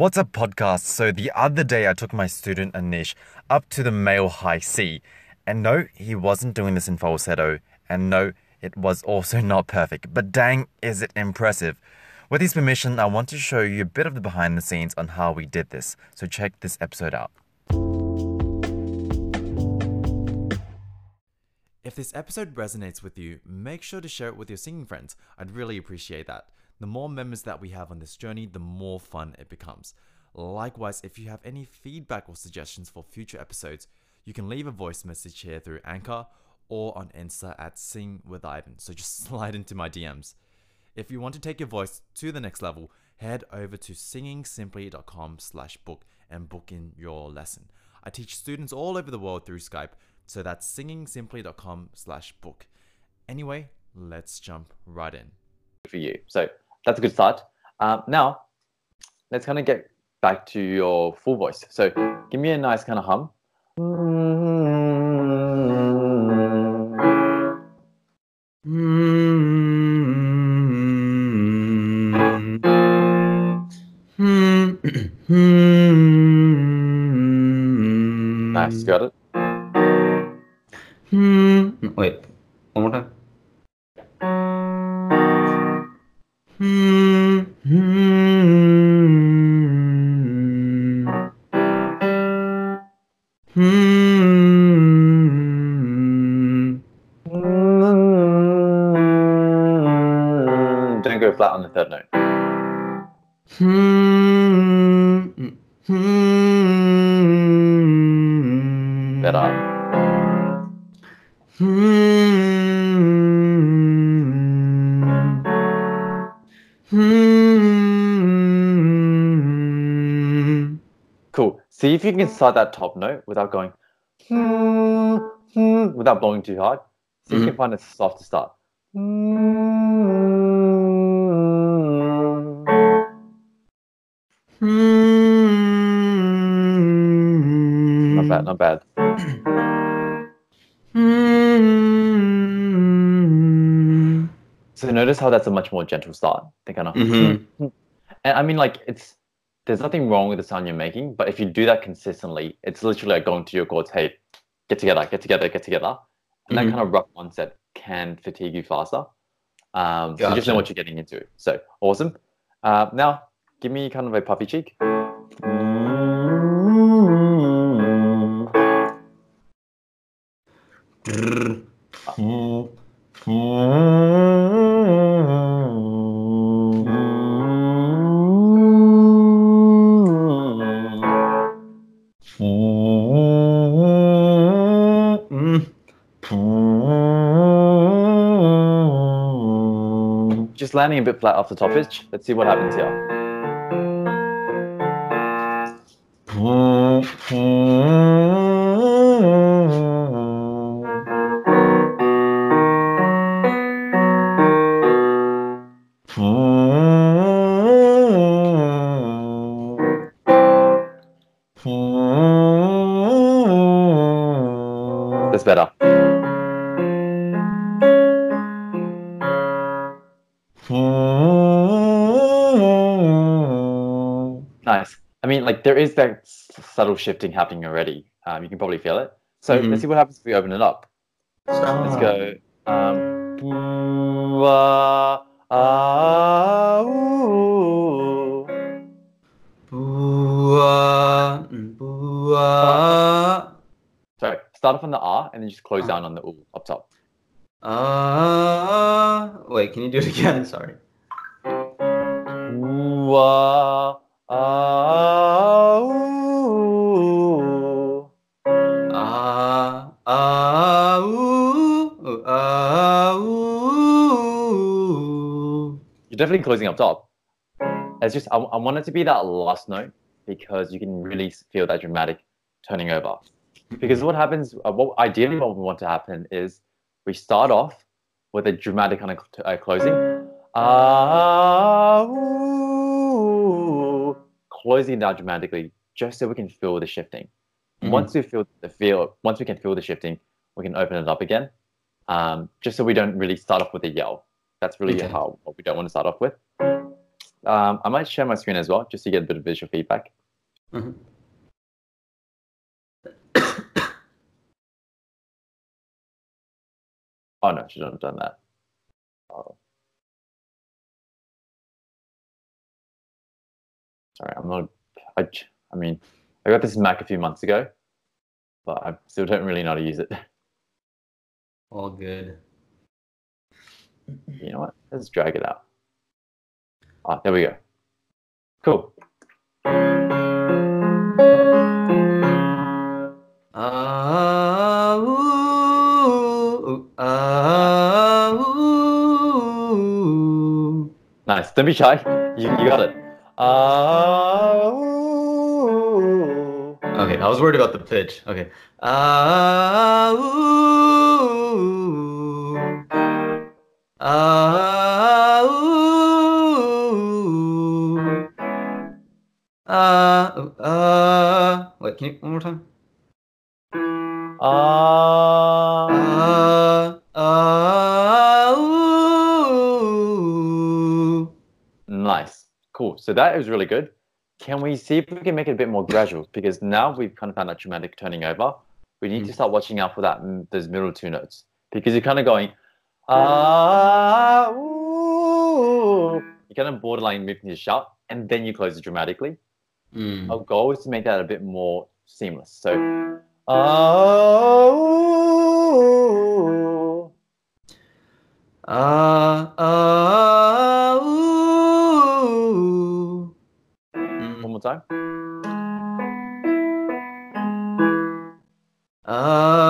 What's up, podcast? So, the other day I took my student Anish up to the male high C. And no, he wasn't doing this in falsetto. And no, it was also not perfect. But dang, is it impressive. With his permission, I want to show you a bit of the behind the scenes on how we did this. So, check this episode out. If this episode resonates with you, make sure to share it with your singing friends. I'd really appreciate that. The more members that we have on this journey, the more fun it becomes. Likewise, if you have any feedback or suggestions for future episodes, you can leave a voice message here through Anchor or on Insta at Sing with Ivan. So just slide into my DMs. If you want to take your voice to the next level, head over to singingsimply.com slash book and book in your lesson. I teach students all over the world through Skype, so that's singingsimply.com slash book. Anyway, let's jump right in. for you. So that's a good start. Um, now, let's kind of get back to your full voice. So give me a nice kind of hum. Flat on the third note. Better. Cool. See if you can start that top note without going without blowing too hard. See if you mm-hmm. can find a soft start. Bad, not bad. So notice how that's a much more gentle start. They kind of, Mhm. and I mean, like it's there's nothing wrong with the sound you're making, but if you do that consistently, it's literally like going to your cords. Hey, get together, get together, get together, and that Mhm. kind of rough onset can fatigue you faster. Um, so you just know what you're getting into. So awesome. Uh, now, give me kind of a puffy cheek. Just landing a bit flat off the top pitch. Let's see what happens here. like there is that subtle shifting happening already. Um, you can probably feel it. So Mhm. let's see what happens if we open it up. Let's go. Um, ooh, ah, ah, ooh. Sorry, start off on the R and then just close down on the ooh up top. Uh, wait, can you do it again? Sorry. Ooh, ah, ah, definitely closing up top. It's just I, I want it to be that last note because you can really feel that dramatic turning over. Because what happens, uh, what ideally what we want to happen is we start off with a dramatic kind of cl- uh, closing, ah, ooh, closing down dramatically, just so we can feel the shifting. Mhm. Once we feel the feel, once we can feel the shifting, we can open it up again, um, just so we don't really start off with a yell. That's really Okay. how what we don't want to start off with. Um, I might share my screen as well, just to get a bit of visual feedback. Mhm. Oh no, shouldn't have done that. Oh. Sorry, I'm not. I mean, I got this Mac a few months ago, but I still don't really know how to use it. All good. You know what? Let's drag it out. Ah, there we go. Cool. Ooh. Nice. Don't be shy. You, you got it. Ooh. Okay, I was worried about the pitch. Okay. Ah, ooh. Can you one more time? Ah. Ah, ah, ooh. Nice. Cool. So that is really good. Can we see if we can make it a bit more gradual? Because now we've kind of found that dramatic turning over. We need to Mhm. start watching out for that mm, those middle two notes. Because you're kind of going, ah, ooh. You're kind of borderline moving to shout, and then you close it dramatically. Mm. Our goal is to make that a bit more seamless. So, ah, ooh. Ah, ah, ooh. Mm. One more time. Ah,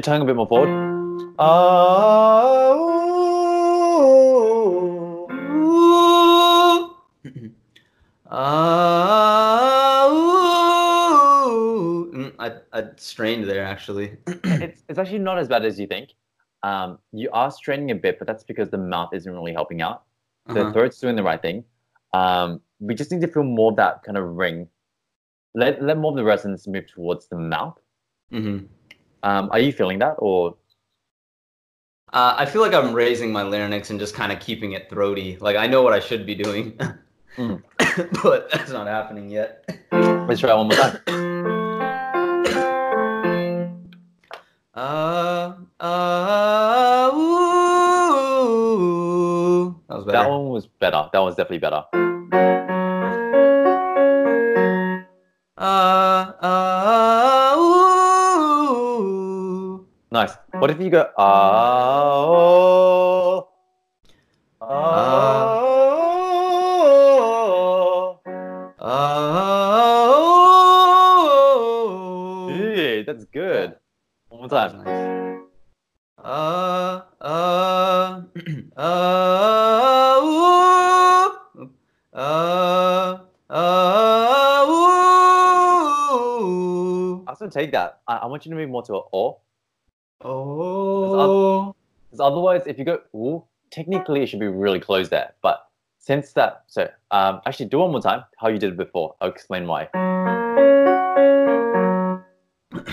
Your tongue a bit more forward. Ah. Ah, ooh. Mm, I, I strained there actually. it's, it's actually not as bad as you think. Um, you are straining a bit, but that's because the mouth isn't really helping out. The Uh-huh. throat's doing the right thing. Um, we just need to feel more of that kind of ring. Let, let more of the resonance move towards the mouth. Mhm. Um, are you feeling that, or Uh, I feel like I'm raising my larynx and just kind of keeping it throaty. Like I know what I should be doing, Mm. but that's not happening yet. let's try one more time? Uh, uh, ooh. That was better. That one was better. That was definitely better. Uh, uh, What if you go ah oh, ah Oh. Yeah, that's good. One more time. nice. Uh, uh, uh. Uh, uh. I also take that. I, I want you to move more to a oh. Otherwise, if you go ooh, technically it should be really close there. But since that, so um, actually do one more time how you did it before. I'll explain why.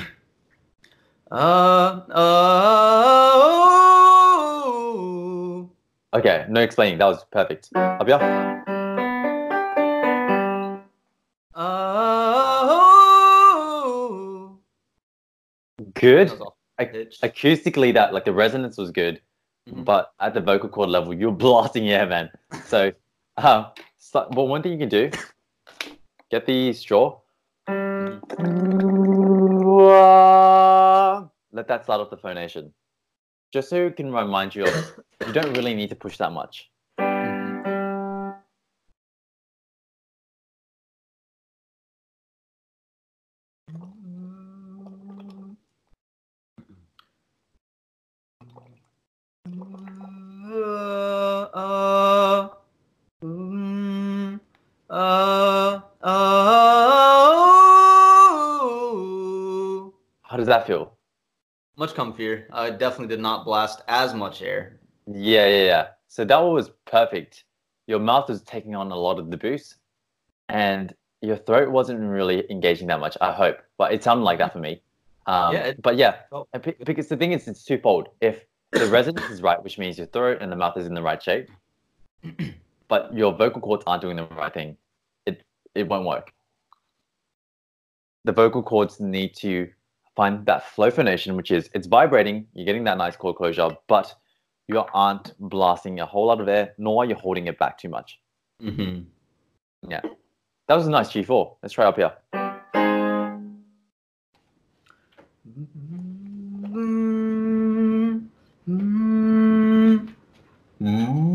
Uh, uh. Okay, no explaining. That was perfect. Up here. Oh. Good. That was off Ac- pitch. Acoustically, that like the resonance was good, Mhm. but at the vocal cord level, you're blasting air, man. So, um, so, but one thing you can do, get the straw. Let that start off the phonation, just so it can remind you of you don't really need to push that much. Feel? Much comfier. I definitely did not blast as much air. Yeah, yeah, yeah. So that one was perfect. Your mouth was taking on a lot of the boost, and your throat wasn't really engaging that much. I hope, but it sounded like that for me. Um, Yeah, it- but yeah, because the thing is, it's twofold. If the resonance is right, which means your throat and the mouth is in the right shape, but your vocal cords aren't doing the right thing, it it won't work. The vocal cords need to find that flow phonation, which is it's vibrating, you're getting that nice cord closure, but you aren't blasting a whole lot of air, nor are you holding it back too much. hmm That was a nice G4. Let's try up here. That's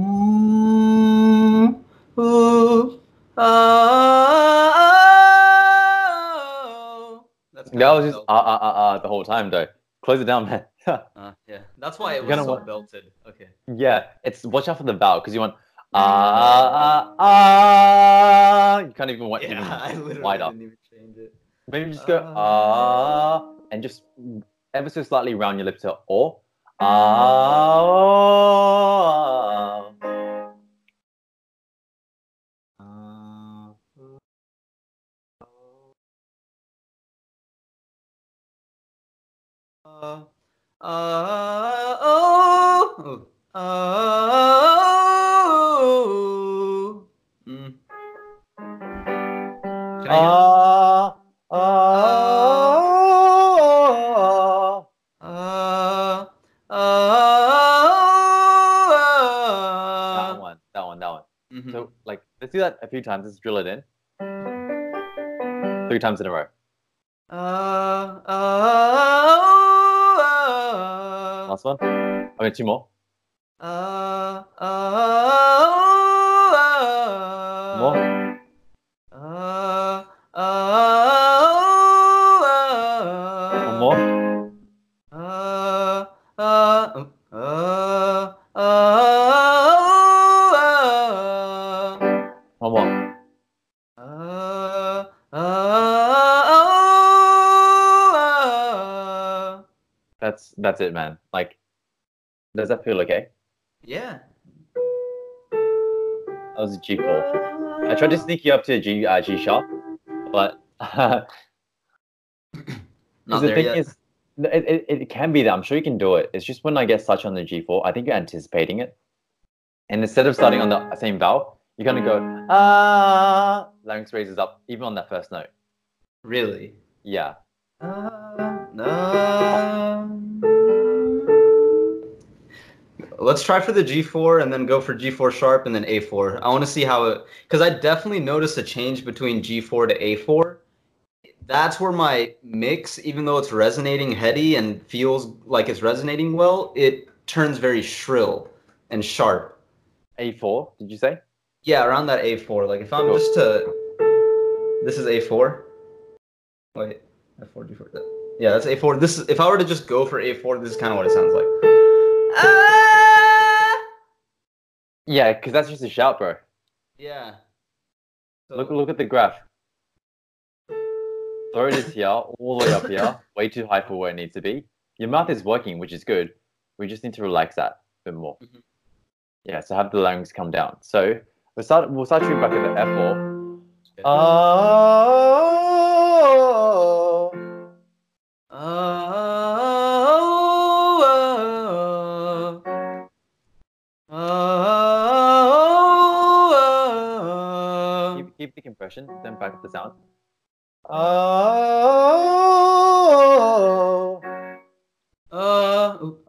That was just ah ah ah ah the whole time though. Close it down, man. Uh, yeah, that's why it was so want- belted. Okay. yeah, it's watch out for the vowel because you want ah ah ah. You can't even want Yeah, even I literally wider. didn't even change it. Maybe just go Ah. ah and just ever so slightly round your lips to or ah. That a few times. Let's drill it in. Three times in a row. Uh, uh, Last one. Okay, two more. That's it, man. Like, does that feel okay? yeah. That was a G4. I tried to sneak you up to a G uh, G sharp, but Not the thing yet. is, it, it, it can be that. I'm sure you can do it. It's just when I get such on the G4, I think you're anticipating it. And instead of starting on the same vowel, you're gonna go ah. Larynx raises up even on that first note. really. Yeah. Let's try for the G4 and then go for G4 sharp and then A4. I want to see how it because I definitely noticed a change between G4 to A4. That's where my mix, even though it's resonating heady and feels like it's resonating well, it turns very shrill and sharp. A4. Did you say? Yeah, around that A4. Like if I'm Cool. just to this is A4. Wait, F4 G4. that- Yeah, that's A4. This is if I were to just go for A4, this is kind of what it sounds like. Ah! Yeah, because that's just a shout, bro. Yeah. So, Look look at the graph. Throat is here, all the way up here, way too high for where it needs to be. Your mouth is working, which is good. We just need to relax that a bit more. Mhm. Yeah, so have the larynx come down. So we'll start we'll start tuning back at the F4. Okay. Keep then back up the sound. Oh, oh, oh, oh,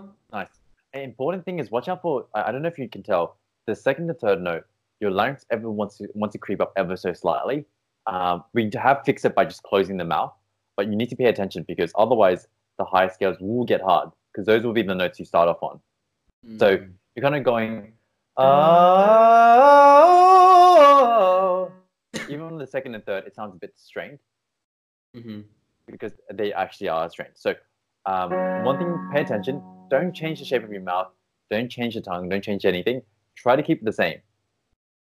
oh. nice. An important thing is watch out for. I, I don't know if you can tell the second and third note. Your larynx ever wants to wants to creep up ever so slightly. Um, we have fixed it by just closing the mouth, but you need to pay attention because otherwise the higher scales will get hard because those will be the notes you start off on. So you're kind of going, oh. Even on the second and third, it sounds a bit strained Mhm. because they actually are strained. So, um, one thing, pay attention. Don't change the shape of your mouth. Don't change the tongue. Don't change anything. Try to keep it the same.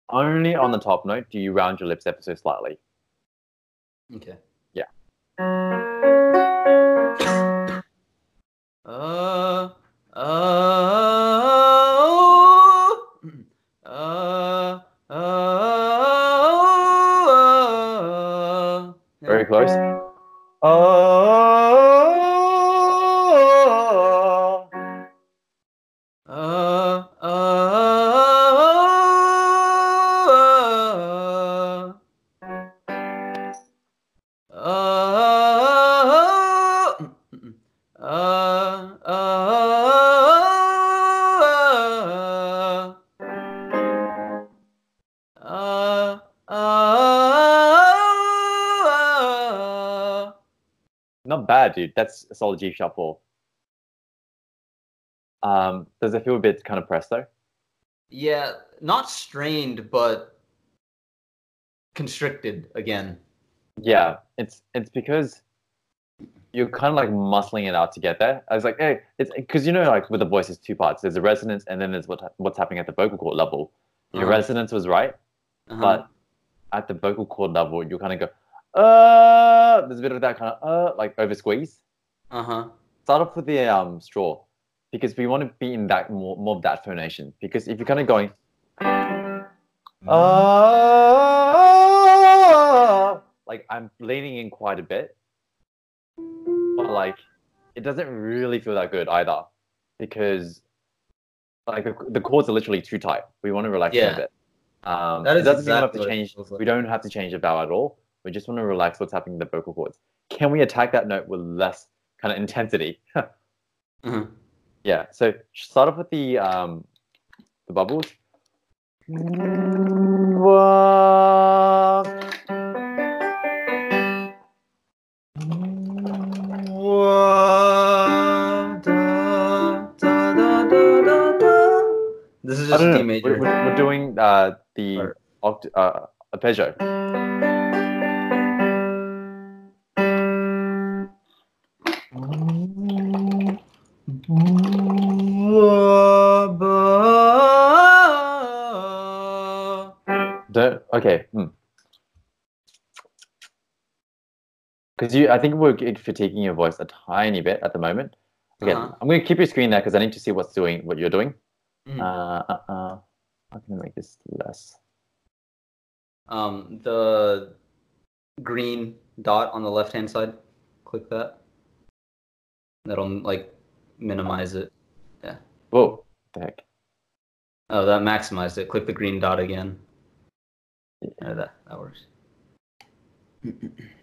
Only on the top note do you round your lips ever so slightly. Okay. Yeah. Uh, very close. Oh. Not bad, dude. That's a solid G sharp four. Um, does it feel a bit kind of pressed though? Yeah, not strained, but constricted again. Yeah, it's it's because you're kind of like muscling it out to get there. I was like, hey, it's because you know, like with the voice, there's two parts. There's the resonance, and then there's what what's happening at the vocal cord level. Your Uh-huh. resonance was right, Uh-huh. but at the vocal cord level, you kind of go, uh, there's a bit of that kind of uh, like over squeeze. uh-huh. Start off with the um straw, because we want to be in that more more of that phonation. Because if you're kind of going, uh, like I'm leaning in quite a bit, but like it doesn't really feel that good either, because like the, the cords are literally too tight. We want to relax Yeah. a bit. Um, That it is doesn't mean we have to change. We don't have to change the vowel at all. We just want to relax what's happening in the vocal cords. Can we attack that note with less kind of intensity? Uh-huh. Yeah. So start off with the um the bubbles. This is just. D major. We're, we're, doing uh the oct- uh arpeggio. Because you, I think we're fatiguing your voice a tiny bit at the moment. Again, Uh-huh. I'm going to keep your screen there because I need to see what's doing, what you're doing. Mhm. Uh, uh, uh. I'm going to make this less. Um, the green dot on the left hand side. Click that. That'll like minimize it. Yeah. Whoa, the heck. Oh, that maximized it. Click the green dot again. Yeah, that that works.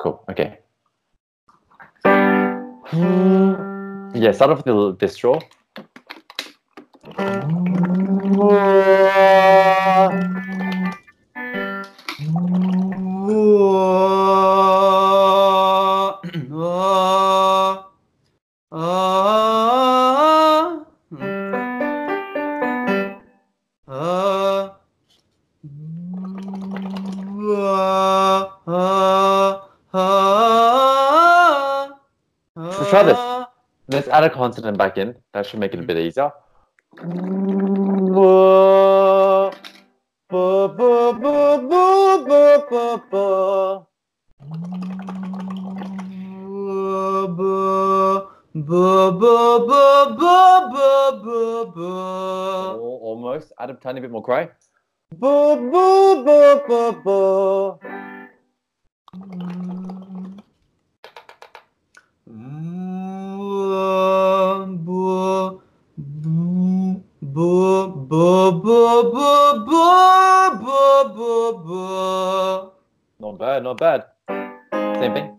Cool. Okay. Hmm. Yeah, start off with the this straw. Try this. Let's add a consonant back in. That should make it a bit easier. Al- Almost. Add a tiny bit more cry. Not bad, not bad. Same thing.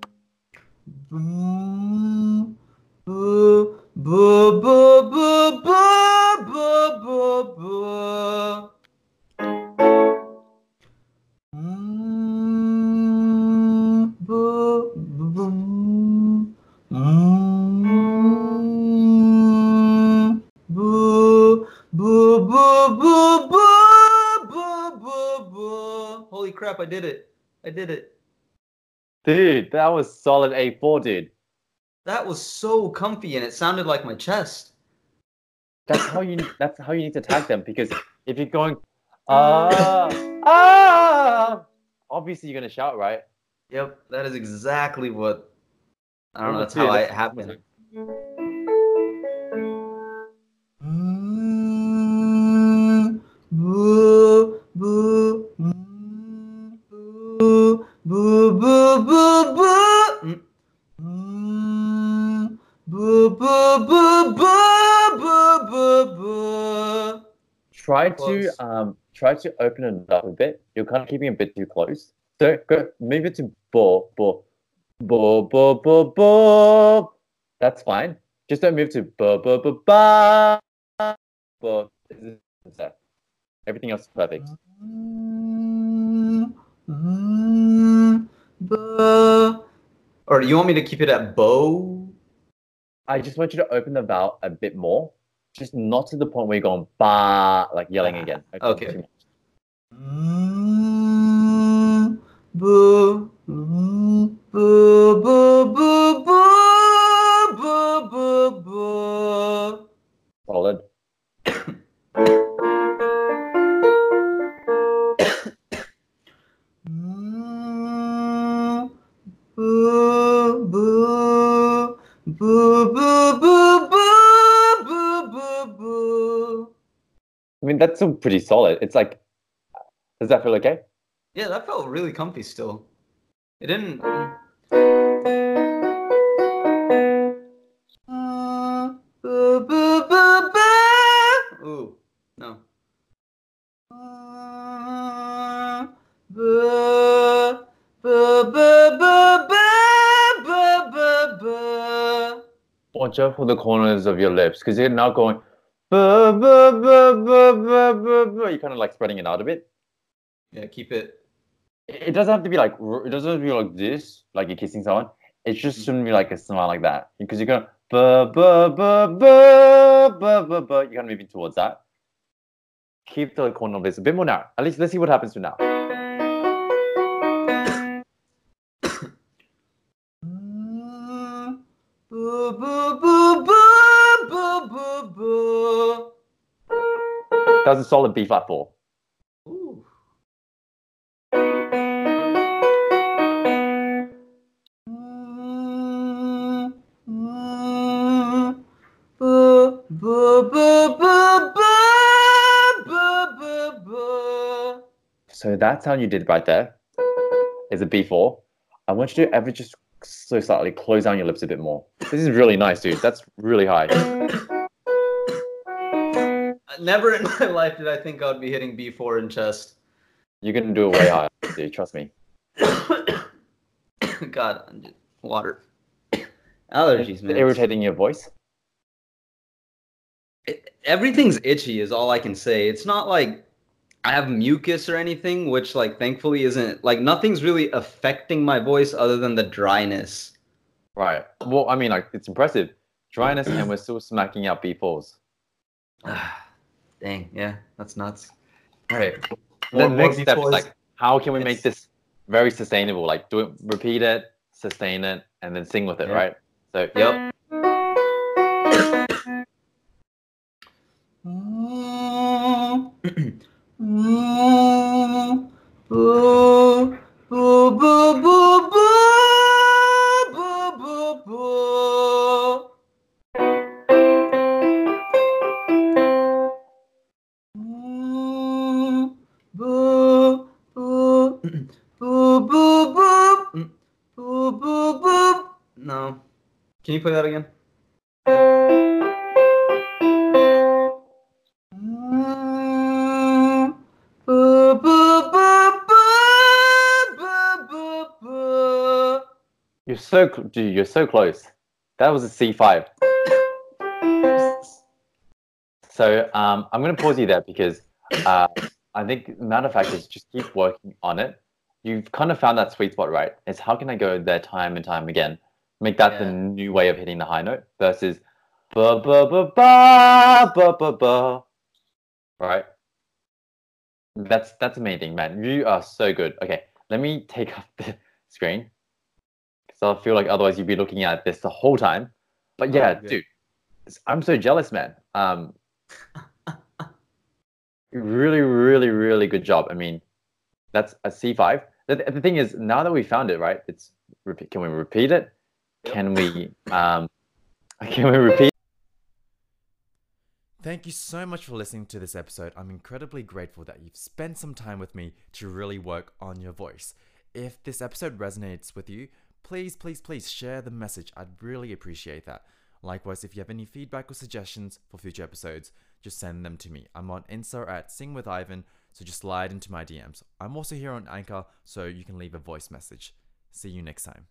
Holy Dude, that was solid A4, dude. That was so comfy and it sounded like my chest. That's how you that's how you need to tag them because if you're going ah ah obviously you're gonna shout, right? Yep, that is exactly what I don't know, that's dude, how I that's- happened. To um try to open it up a bit. You're kind of keeping it a bit too close. So go move it to bo bo bo bo bo bo. That's fine. Just don't move to bo bo bo ba bo. Everything else is perfect. Or you want me to keep it at bow? I just want you to open the vowel a bit more. Just not to the point where you're going ba like yelling again. Okay. too much. That's still pretty solid. It's like does that feel okay? Yeah, that felt really comfy still. It didn't. Ooh, no. Watch out for the corners of your lips because you're now going You're kind of like spreading it out a bit. Yeah, keep it. It doesn't have to be like it doesn't have to be like this, like you're kissing someone. It just mm. shouldn't be like a smile like that because you're going buh, buh, buh, buh, buh, buh, buh. You're kind of moving towards that. Keep the corner of this a bit more now. At least let's see what happens to now. That was a solid B flat four. Ooh. So that sound you did right there is a B4. I want you to ever just so slightly close down your lips a bit more. This is really nice, dude. That's really high. Never in my life did I think I would be hitting B4 in chest. You're gonna do it way higher, dude. Trust me. God, I'm just- water. Allergies, man. irritating your voice. It- everything's itchy is all I can say. It's not like I have mucus or anything, which like thankfully isn't like nothing's really affecting my voice other than the dryness. Right. Well, I mean, like it's impressive. Dryness, and we're still smacking out B4s. Dang, yeah, that's nuts. All right. The More- more next step is like, how can we make this very sustainable? Like, do it, repeat it, sustain it, and then sing with it, Yeah. right? So, Yep. Boo, Can you play that again? You're so, dude, you're so close. That was a C5. So, um, I'm gonna pause you there because uh, I think the matter of fact is just keep working on it. You've kind of found that sweet spot, right? It's how can I go there time and time again? Make that the new way of hitting the high note versus ba ba ba ba ba ba ba. Right? That's that's amazing, man. You are so good. Okay, let me take off the screen because I feel like otherwise you'd be looking at this the whole time. But yeah, good. dude, I'm so jealous, man. Um, really, really, really good job. I mean, that's a C5. The, the thing is, now that we found it, right? It's. Can we repeat it? Yep. Can we? Um, can we repeat? Thank you so much for listening to this episode. I'm incredibly grateful that you've spent some time with me to really work on your voice. If this episode resonates with you, please, please, please share the message. I'd really appreciate that. Likewise, if you have any feedback or suggestions for future episodes, just send them to me. I'm on Insta at Sing with Ivan, so just slide into my DMs. I'm also here on Anchor, so you can leave a voice message. See you next time.